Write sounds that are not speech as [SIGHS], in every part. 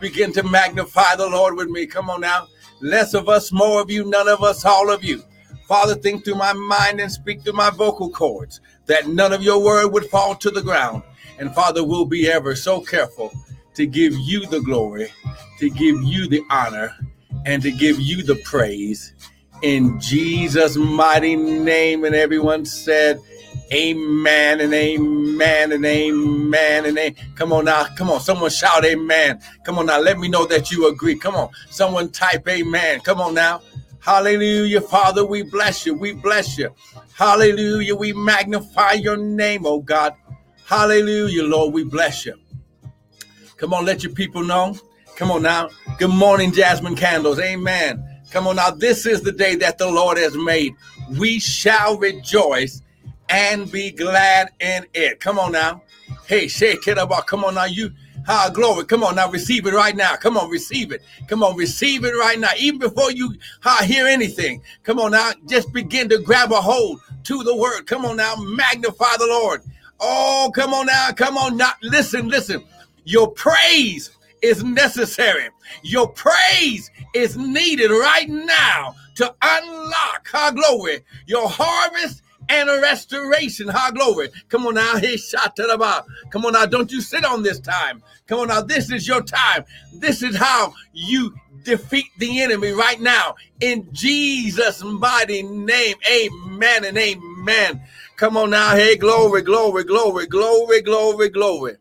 Begin to magnify the Lord with me. Come on now. Less of us, more of you, none of us, all of you. Father, think through my mind and speak through my vocal cords that none of your word would fall to the ground. And Father, we'll be ever so careful to give you the glory, to give you the honor, and to give you the praise. In Jesus' mighty name. And everyone said, Amen and amen and amen and amen. Come on now. Come on. Someone shout amen. Come on now. Let me know that you agree. Come on. Someone type amen. Come on now. Hallelujah. Father, we bless you. We bless you. Hallelujah. We magnify your name, oh God. Hallelujah, Lord. We bless you. Come on, let your people know. Come on now. Good morning, Jasmine Candles. Amen. Come on now. This is the day that the Lord has made. We shall rejoice and be glad in it. Come on now. Hey, shake it about. Come on now. You, ah, glory. Come on now. Receive it right now. Come on, receive it. Come on, receive it right now. Even before you hear anything. Come on now. Just begin to grab a hold to the word. Come on now. Magnify the Lord. Oh, come on now. Come on now. Listen, listen. Your praise is necessary. Your praise is needed right now to unlock, our glory, your harvest and a restoration. High glory. Come on now. Hey, shot to the bar. Come on now. Don't you sit on this time. Come on now. This is your time. This is how you defeat the enemy right now. In Jesus' mighty name. Amen and amen. Come on now. Hey, glory, glory, glory, glory, glory, glory.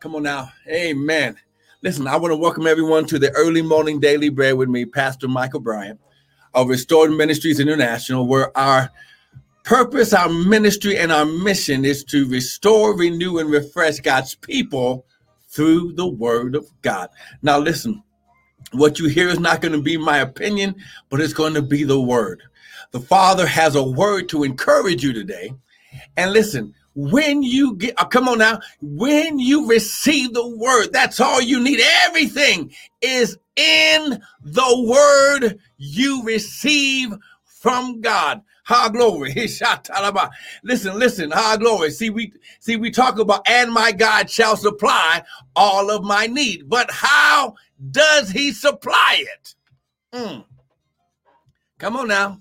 Come on now. Amen. Listen, I want to welcome everyone to the early morning daily bread with me, Pastor Michael Bryant of Restored Ministries International, where our purpose, our ministry, and our mission is to restore, renew, and refresh God's people through the Word of God. Now, listen, what you hear is not going to be my opinion, but it's going to be the Word. The Father has a word to encourage you today. And listen, when you get, oh, come on now, when you receive the word, that's all you need. Everything is in the word you receive from God. Ha glory. [LAUGHS] Listen, listen. Ha glory. See, we see we talk about and my God shall supply all of my need. But how does he supply it? Mm. Come on now.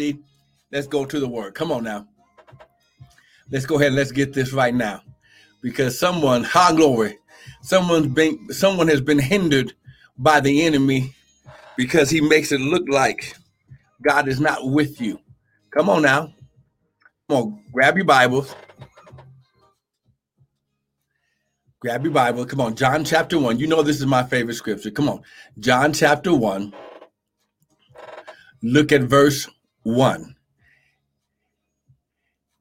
See, let's go to the word. Come on now. Let's go ahead and let's get this right now because someone, high glory, someone's been someone has been hindered by the enemy because he makes it look like God is not with you. Come on now. Come on, grab your Bibles. Grab your Bible. Come on, John chapter 1. You know this is my favorite scripture. Come on. John chapter 1. Look at verse 1.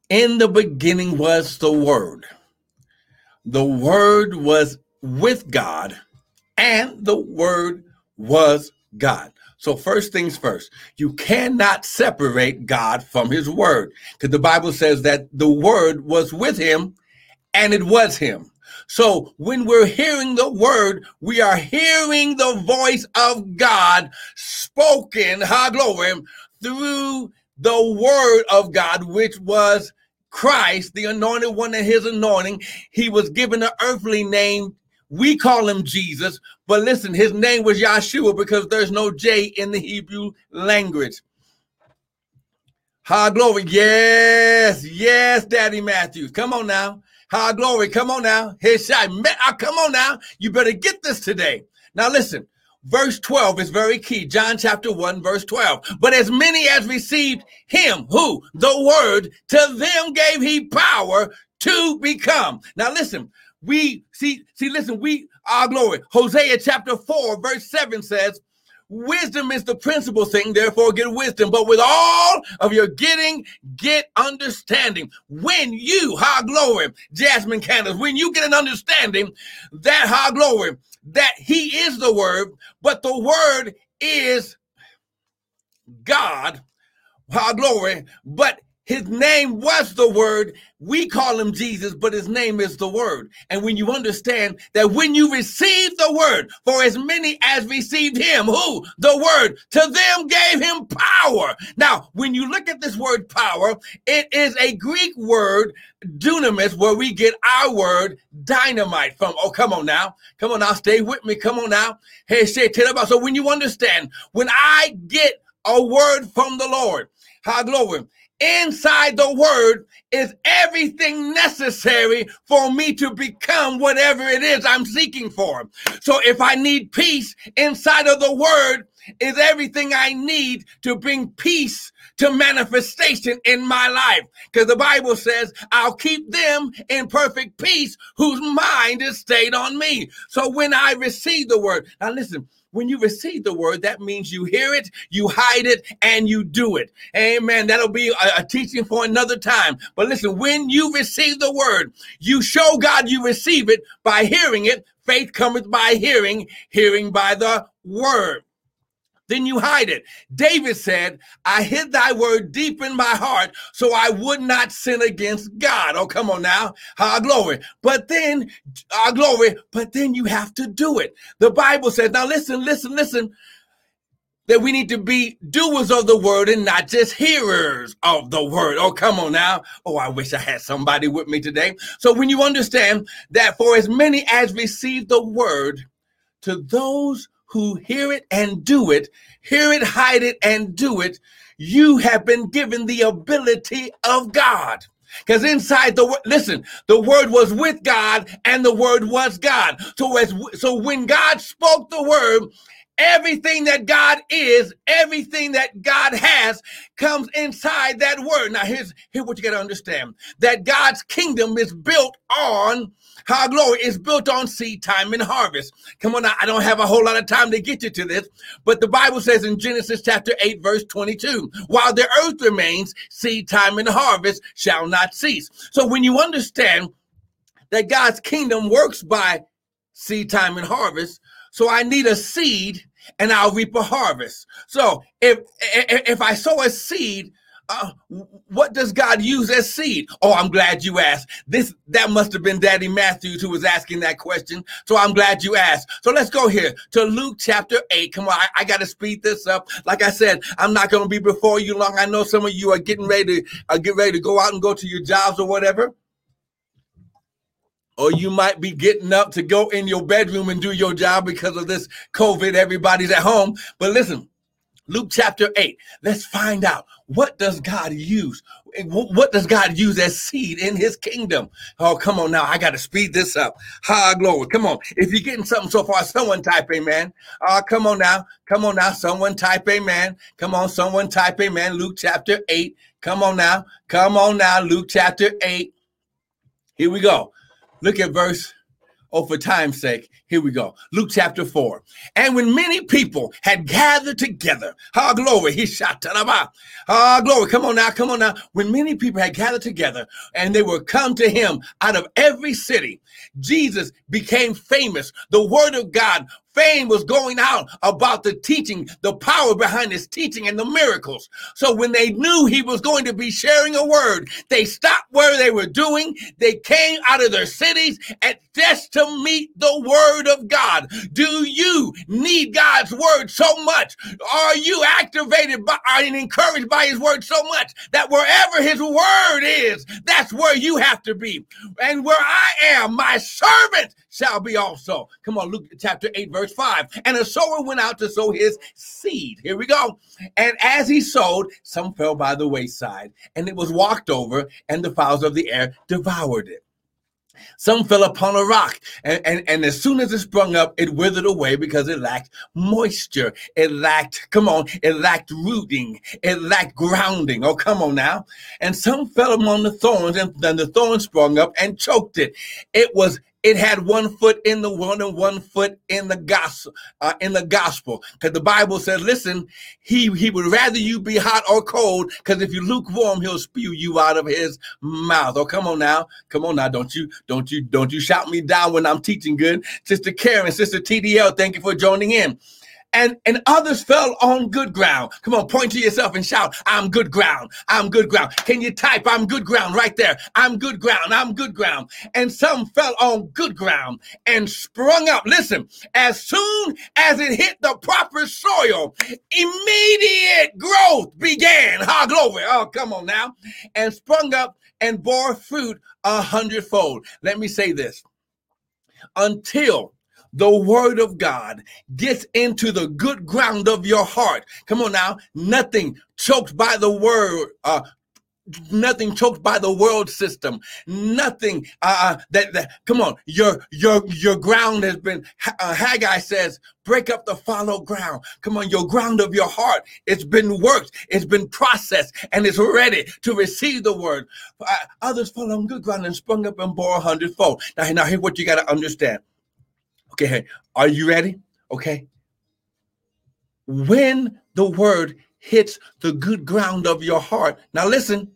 In the beginning was the Word the Word was with God, and the Word was God. So, first things first, you cannot separate God from His Word because the Bible says that the Word was with Him and it was Him. So, when we're hearing the Word, we are hearing the voice of God spoken, high glory, through the Word of God, which was Christ, the anointed one and his anointing, he was given an earthly name. We call him Jesus, but listen, his name was Yahshua because there's no J in the Hebrew language. High glory. Yes, yes, Daddy Matthews. Come on now. High glory. Come on now. His shot. Uh, come on now. You better get this today. Now listen, verse 12 is very key. John chapter 1, verse 12. But as many as received him, who? The word, to them gave he power to become. Now listen, we see, see, listen, we our glory. Hosea chapter 4, verse 7 says, Wisdom is the principal thing, therefore get wisdom. But with all of your getting, get understanding. When you, high glory, Jasmine Candles, when you get an understanding that high glory, that he is the word, but the word is God, our glory, but his name was the word. We call him Jesus, but his name is the word. And when you understand that when you receive the word, for as many as received him, who? The word, to them gave him power. Now, when you look at this word power, it is a Greek word, dunamis, where we get our word dynamite from. Oh, come on now. Come on now. Stay with me. Come on now. Hey, say, tell about. So when you understand, when I get a word from the Lord, how glory inside the word is everything necessary for me to become whatever it is I'm seeking for. So if I need peace inside of the word is everything I need to bring peace to manifestation in my life. Because the Bible says, I'll keep them in perfect peace whose mind is stayed on me. So when I receive the word, now listen, when you receive the word, that means you hear it, you hide it, and you do it. Amen. That'll be a, a, teaching for another time. But listen, when you receive the word, you show God you receive it by hearing it. Faith cometh by hearing, hearing by the word then you hide it. David said, I hid thy word deep in my heart so I would not sin against God. Oh, come on now. Ah, glory. But then, ah, glory, but then you have to do it. The Bible says, now listen, listen, listen, that we need to be doers of the word and not just hearers of the word. Oh, come on now. Oh, I wish I had somebody with me today. So when you understand that for as many as receive the word, to those who hear it and do it, hear it, hide it, and do it, you have been given the ability of God. Because inside the word, listen, the word was with God and the word was God. So as so when God spoke the word, everything that God is, everything that God has comes inside that word. Now here's here's what you got to understand: that God's kingdom is built on our glory is built on seed time and harvest. Come on, now, I don't have a whole lot of time to get you to this, but the Bible says in Genesis chapter 8, verse 22, while the earth remains, seed time and harvest shall not cease. So when you understand that God's kingdom works by seed time and harvest, so I need a seed and I'll reap a harvest. So if if I sow a seed, uh, what does God use as seed? Oh, I'm glad you asked. This that must have been Daddy Matthews who was asking that question. So I'm glad you asked. So let's go here to Luke chapter eight. Come on, I, I got to speed this up. Like I said, I'm not going to be before you long. I know some of you are getting ready to uh, get ready to go out and go to your jobs or whatever. Or you might be getting up to go in your bedroom and do your job because of this COVID. Everybody's at home. But listen, Luke chapter 8. Let's find out what does God use? What does God use as seed in his kingdom? Oh, come on now. I got to speed this up. Ha, glory. Come on. If you're getting something so far, someone type amen. Uh, come on now. Come on now. Someone type amen. Come on. Someone type amen. Luke chapter 8. Come on now. Come on now. Luke chapter 8. Here we go. Look at verse Oh, for time's sake, here we go. Luke chapter 4. And when many people had gathered together, ah, glory, he shot ah, glory, come on now, come on now. When many people had gathered together and they were come to him out of every city, Jesus became famous. The word of God fame was going out about the teaching, the power behind his teaching and the miracles. So when they knew he was going to be sharing a word, they stopped where they were doing. They came out of their cities and just to meet the word of God. Do you need God's word so much? Are you activated by and encouraged by his word so much that wherever his word is, that's where you have to be. And where I am, my servant shall be also. Come on, Luke chapter 8, verse 5. And a sower went out to sow his seed. Here we go. And as he sowed, some fell by the wayside, and it was walked over, and the fowls of the air devoured it. Some fell upon a rock, and, and, and as soon as it sprung up, it withered away because it lacked moisture. It lacked, come on, it lacked rooting. It lacked grounding. Oh, come on now. And some fell among the thorns, and then the thorns sprung up and choked it. It was it had one foot in the world and one foot in the gospel uh, in the gospel. Because the bible says listen he he would rather you be hot or cold because if you lukewarm he'll spew you out of his mouth. Oh come on now. Come on now. Don't you don't you don't you shout me down when i'm teaching good. Sister karen sister tdl thank you for joining in and and others fell on good ground. Come on, point to yourself and shout, I'm good ground. I'm good ground. Can you type I'm good ground right there? I'm good ground. I'm good ground. And some fell on good ground and sprung up. Listen, as soon as it hit the proper soil, immediate growth began. Ha glory. Oh, come on now. And sprung up and bore fruit a hundredfold. Let me say this. Until the word of God gets into the good ground of your heart. Come on now, nothing choked by the word, uh, nothing choked by the world system. Nothing uh, uh that, that come on. Your your your ground has been uh, haggai says break up the fallow ground. Come on. Your ground of your heart it's been worked it's been processed and it's ready to receive the word. Uh, others fell on good ground and sprung up and bore a hundredfold. Now, now here's what you got to understand Okay, are you ready? Okay. When the word hits the good ground of your heart, now listen,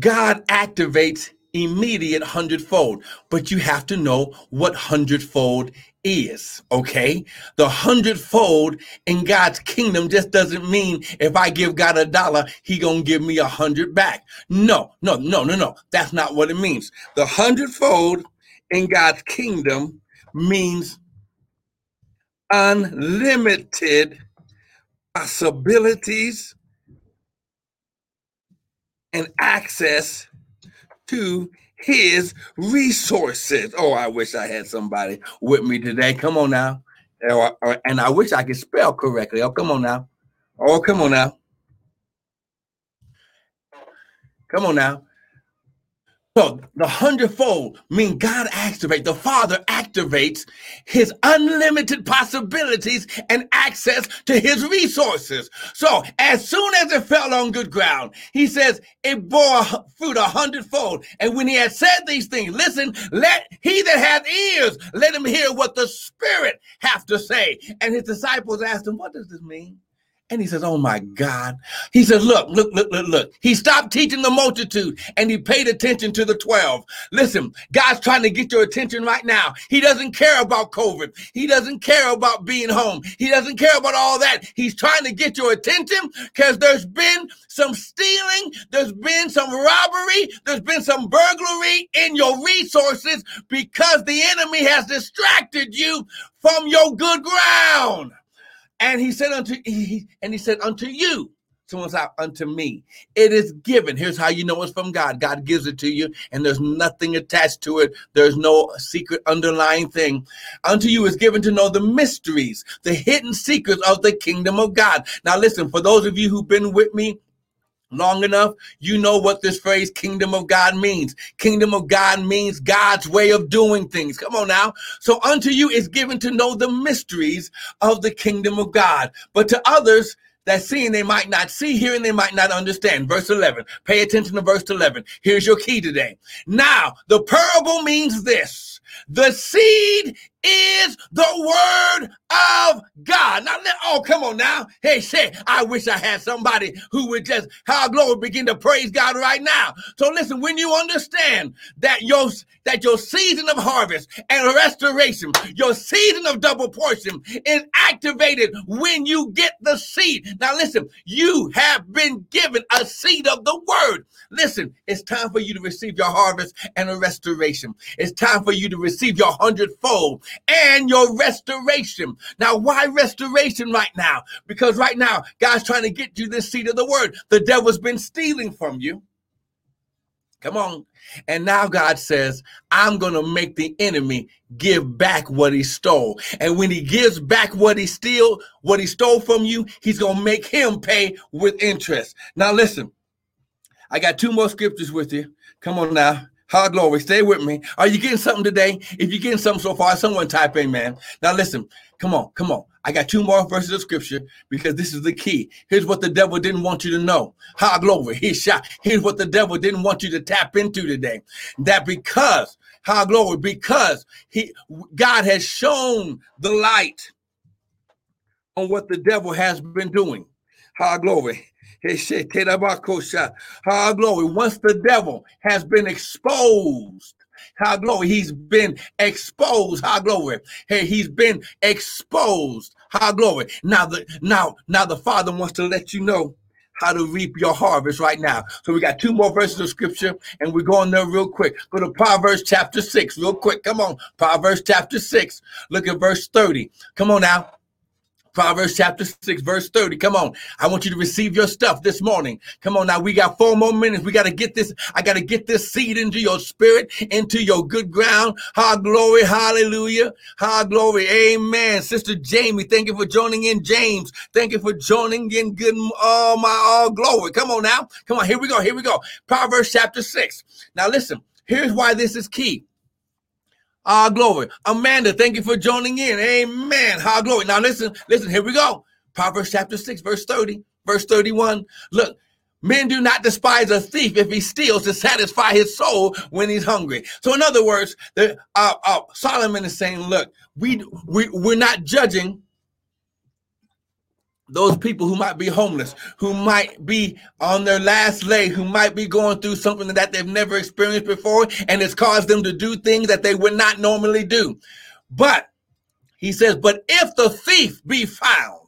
God activates immediate hundredfold, but you have to know what hundredfold is, okay? The hundredfold in God's kingdom just doesn't mean if I give God a dollar, he gonna give me a hundred back. No, no, no, no, no. That's not what it means. The hundredfold in God's kingdom means unlimited possibilities and access to his resources. Oh, I wish I had somebody with me today. Come on now. Oh, oh, and I wish I could spell correctly. Oh, come on now. Oh, come on now. Come on now. So the hundredfold mean God activates, the Father activates his unlimited possibilities and access to his resources. So as soon as it fell on good ground, he says it bore fruit a hundredfold. And when he had said these things, listen, let he that hath ears, let him hear what the Spirit have to say. And his disciples asked him, what does this mean? And he says, Oh my God. He says, Look, look, look, look, look. He stopped teaching the multitude and he paid attention to the 12. Listen, God's trying to get your attention right now. He doesn't care about COVID. He doesn't care about being home. He doesn't care about all that. He's trying to get your attention because there's been some stealing, there's been some robbery, there's been some burglary in your resources because the enemy has distracted you from your good ground. And he said unto he, and he said unto you, someone's out unto me. It is given. Here's how you know it's from God. God gives it to you, and there's nothing attached to it. There's no secret underlying thing. Unto you is given to know the mysteries, the hidden secrets of the kingdom of God. Now, listen, for those of you who've been with me long enough, you know what this phrase kingdom of God means. Kingdom of God means God's way of doing things. Come on now. So unto you is given to know the mysteries of the kingdom of God, but to others, that seeing they might not see, hearing they might not understand. Verse 11. Pay attention to verse 11. Here's your key today. Now, the parable means this. The seed is the word of God. Now, let, oh, come on now. Hey, say, I wish I had somebody who would just, how glory, begin to praise God right now. So listen, when you understand that your, that your season of harvest and restoration, your season of double portion is activated when you get the seed. Now listen, you have been given a seed of the word. Listen, it's time for you to receive your harvest and a restoration. It's time for you to receive your hundredfold and your restoration. Now, why restoration right now? Because right now, God's trying to get you this seed of the word. The devil's been stealing from you. Come on. And now God says, I'm going to make the enemy give back what he stole. And when he gives back what he steal, what he stole from you, he's going to make him pay with interest. Now listen, I got two more scriptures with you. Come on now. High glory. Stay with me. Are you getting something today? If you're getting something so far, someone type amen. Man. Now listen, come on, come on. I got two more verses of scripture because this is the key. Here's what the devil didn't want you to know. High glory. He shot. Here's what the devil didn't want you to tap into today. That because, high glory, because he God has shown the light on what the devil has been doing. High glory. Our glory. Once the devil has been exposed How glory. He's been exposed. How glory. Hey, he's been exposed. How glory. Now the now now the Father wants to let you know how to reap your harvest right now. So we got two more verses of scripture and we're going there real quick. Go to Proverbs chapter 6 real quick. Come on. Proverbs chapter 6. Look at verse 30. Come on now. Proverbs chapter 6, verse 30. Come on. I want you to receive your stuff this morning. Come on now. We got four more minutes. We got to get this. I got to get this seed into your spirit, into your good ground. Ha glory. Hallelujah. Ha glory. Amen. Sister Jamie, thank you for joining in. James, thank you for joining in. Good. Oh, my all glory. Come on now. Come on. Here we go. Here we go. Proverbs chapter 6. Now listen. Here's why this is key. Ah, glory. Amanda, thank you for joining in. Amen. Ah, glory. Now listen, listen, here we go. Proverbs chapter 6, verse 30, verse 31. Look, men do not despise a thief if he steals to satisfy his soul when he's hungry. So in other words, the, uh, uh, Solomon is saying, look, we, we, we're not judging those people who might be homeless, who might be on their last leg, who might be going through something that they've never experienced before, and it's caused them to do things that they would not normally do. But he says, but if the thief be found,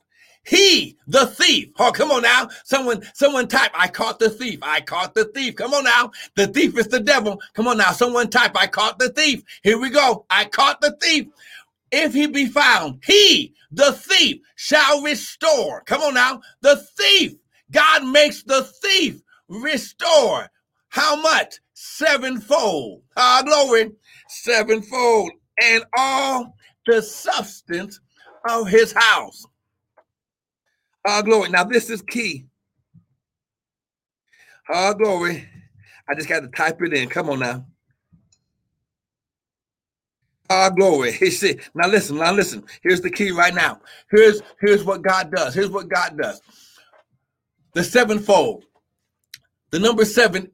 he, the thief. Oh, come on now. Someone, someone type, I caught the thief. I caught the thief. Come on now. The thief is the devil. Come on now. Someone type, I caught the thief. Here we go. I caught the thief. If he be found, he, the thief shall restore. Come on now. The thief. God makes the thief restore. How much? Sevenfold. Ah, glory. Sevenfold. And all the substance of his house. Ah, glory. Now, this is key. Ah, glory. I just got to type it in. Come on now. Ah, glory. [LAUGHS] He said, now listen, now listen. Here's the key right now. Here's here's what God does. Here's what God does. The sevenfold. The number seven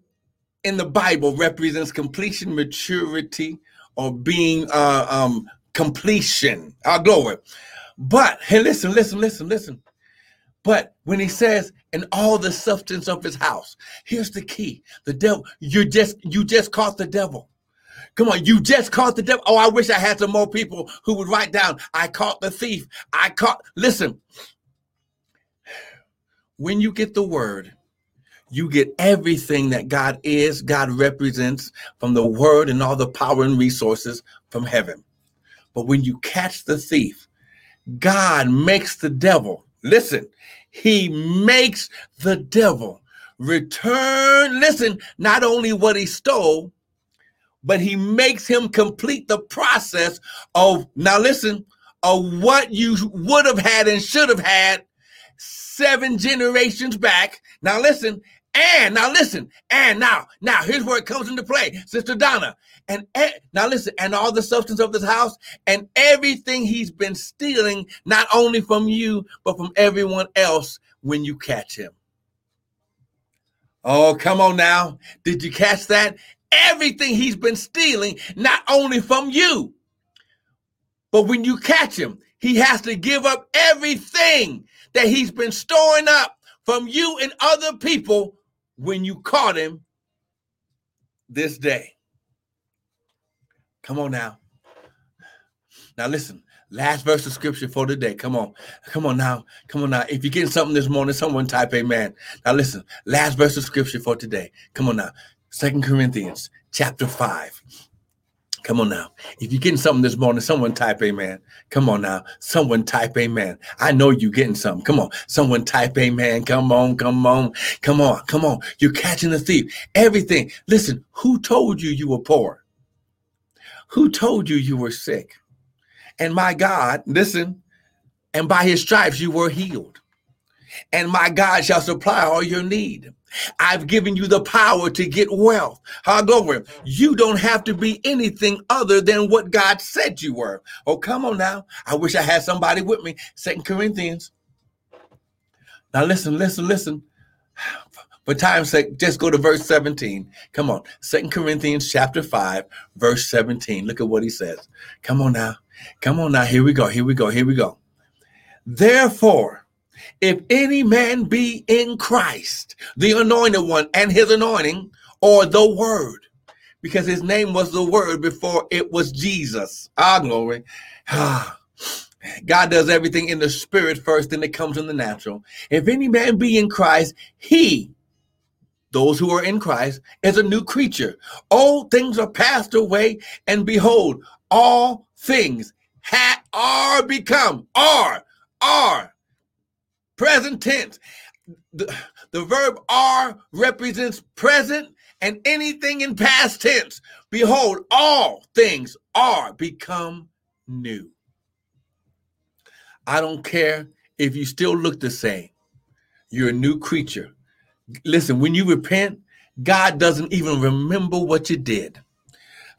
in the Bible represents completion, maturity, or being uh, um, completion. Our glory. But hey, listen, listen, listen, listen. But when he says, "and all the substance of his house," here's the key: the devil. You just you just caught the devil. Come on, you just caught the devil. Oh, I wish I had some more people who would write down, I caught the thief. I caught, listen, when you get the word, you get everything that God is, God represents from the word and all the power and resources from heaven. But when you catch the thief, God makes the devil, listen, he makes the devil return, listen, not only what he stole, but he makes him complete the process of now listen of what you would have had and should have had seven generations back now listen and now listen and now now here's where it comes into play sister donna and now listen and all the substance of this house and everything he's been stealing not only from you but from everyone else when you catch him Oh, come on now. Did you catch that? Everything he's been stealing, not only from you, but when you catch him, he has to give up everything that he's been storing up from you and other people when you caught him this day. Come on now. Now listen, last verse of scripture for today. Come on. Come on now. Come on now. If you're getting something this morning, someone type amen. Now listen, last verse of scripture for today. Come on now. Second Corinthians chapter 5. Come on now. If you're getting something this morning, someone type amen. Come on now. Someone type amen. I know you're getting something. Come on. Someone type amen. Come on. Come on. Come on. Come on. You're catching the thief. Everything. Listen, who told you you were poor? Who told you you were sick? And my God, listen, and by his stripes you were healed. And my God shall supply all your need. I've given you the power to get wealth. However, you don't have to be anything other than what God said you were. Oh, come on now. I wish I had somebody with me. Second Corinthians. Now listen, listen, listen. [SIGHS] For time's sake, just go to verse 17. Come on. Second Corinthians chapter 5, verse 17. Look at what he says. Come on now. Come on now. Here we go. Here we go. Here we go. Therefore, if any man be in Christ, the anointed one and his anointing, or the word, because his name was the word before it was Jesus. Our glory. Ah. God does everything in the spirit first, then it comes in the natural. If any man be in Christ, he, those who are in Christ, is a new creature. Old things are passed away, and behold, all things ha- are become, are, are, present tense. The, the verb are represents present and anything in past tense. Behold, all things are become new. I don't care if you still look the same. You're a new creature. Listen, when you repent, God doesn't even remember what you did.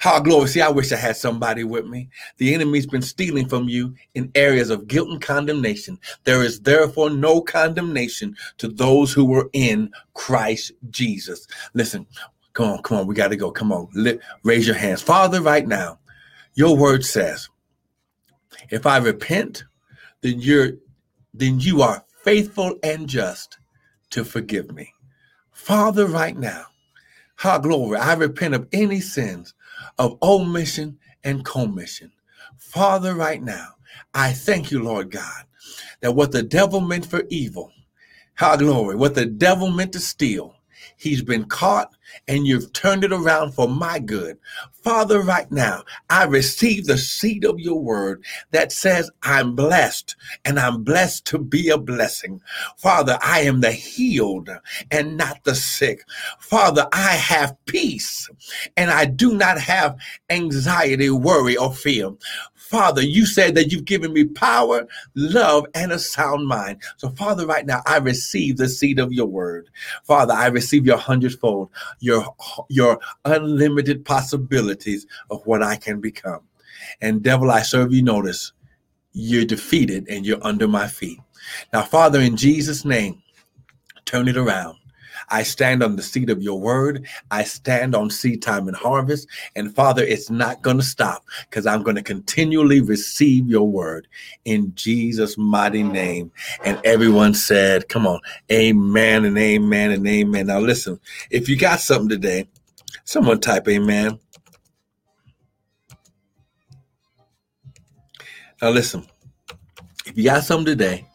How glory. See, I wish I had somebody with me. The enemy's been stealing from you in areas of guilt and condemnation. There is therefore no condemnation to those who were in Christ Jesus. Listen, come on, come on. We got to go. Come on. raise your hands. Father, right now, your word says, if I repent, then you're then you are faithful and just to forgive me. Father, right now, how glory, I repent of any sins of omission and commission. Father, right now, I thank you, Lord God, that what the devil meant for evil, how glory, what the devil meant to steal, he's been caught and you've turned it around for my good. Father, right now, I receive the seed of your word that says, I'm blessed and I'm blessed to be a blessing. Father, I am the healed and not the sick. Father, I have peace and I do not have anxiety, worry, or fear. Father, you said that you've given me power, love, and a sound mind. So, Father, right now, I receive the seed of your word. Father, I receive your hundredfold, your, your unlimited possibilities of what I can become. And, devil, I serve you notice you're defeated and you're under my feet. Now, Father, in Jesus' name, turn it around. I stand on the seed of your word. I stand on seed time and harvest. And Father, it's not going to stop because I'm going to continually receive your word in Jesus' mighty name. And everyone said, Come on, amen and amen and amen. Now, listen, if you got something today, someone type amen. Now, listen, if you got something today,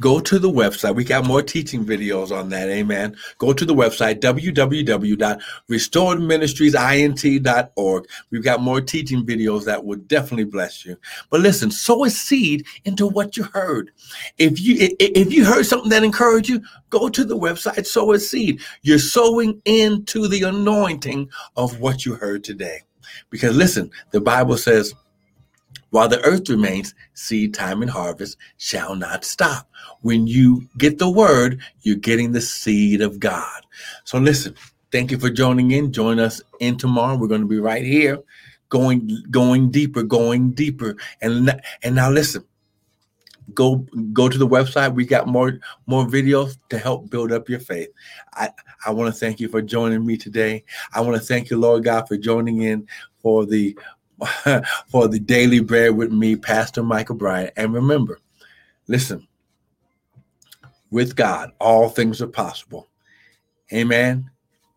go to the website. We got more teaching videos on that. Amen. Go to the website, www.restoredministriesint.org. We've got more teaching videos that will definitely bless you. But listen, sow a seed into what you heard. If you if you heard something that encouraged you, go to the website, sow a seed. You're sowing into the anointing of what you heard today. Because listen, the Bible says, while the earth remains, seed time and harvest shall not stop. When you get the word, you're getting the seed of God. So listen, thank you for joining in. Join us in tomorrow. We're going to be right here, going going deeper, going deeper. And and now listen, go go to the website. We got more more videos to help build up your faith. I I want to thank you for joining me today. I want to thank you, Lord God, for joining in for the [LAUGHS] for the daily bread with me, Pastor Michael Bryant. And remember, listen, with God, all things are possible. Amen.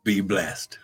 Be blessed.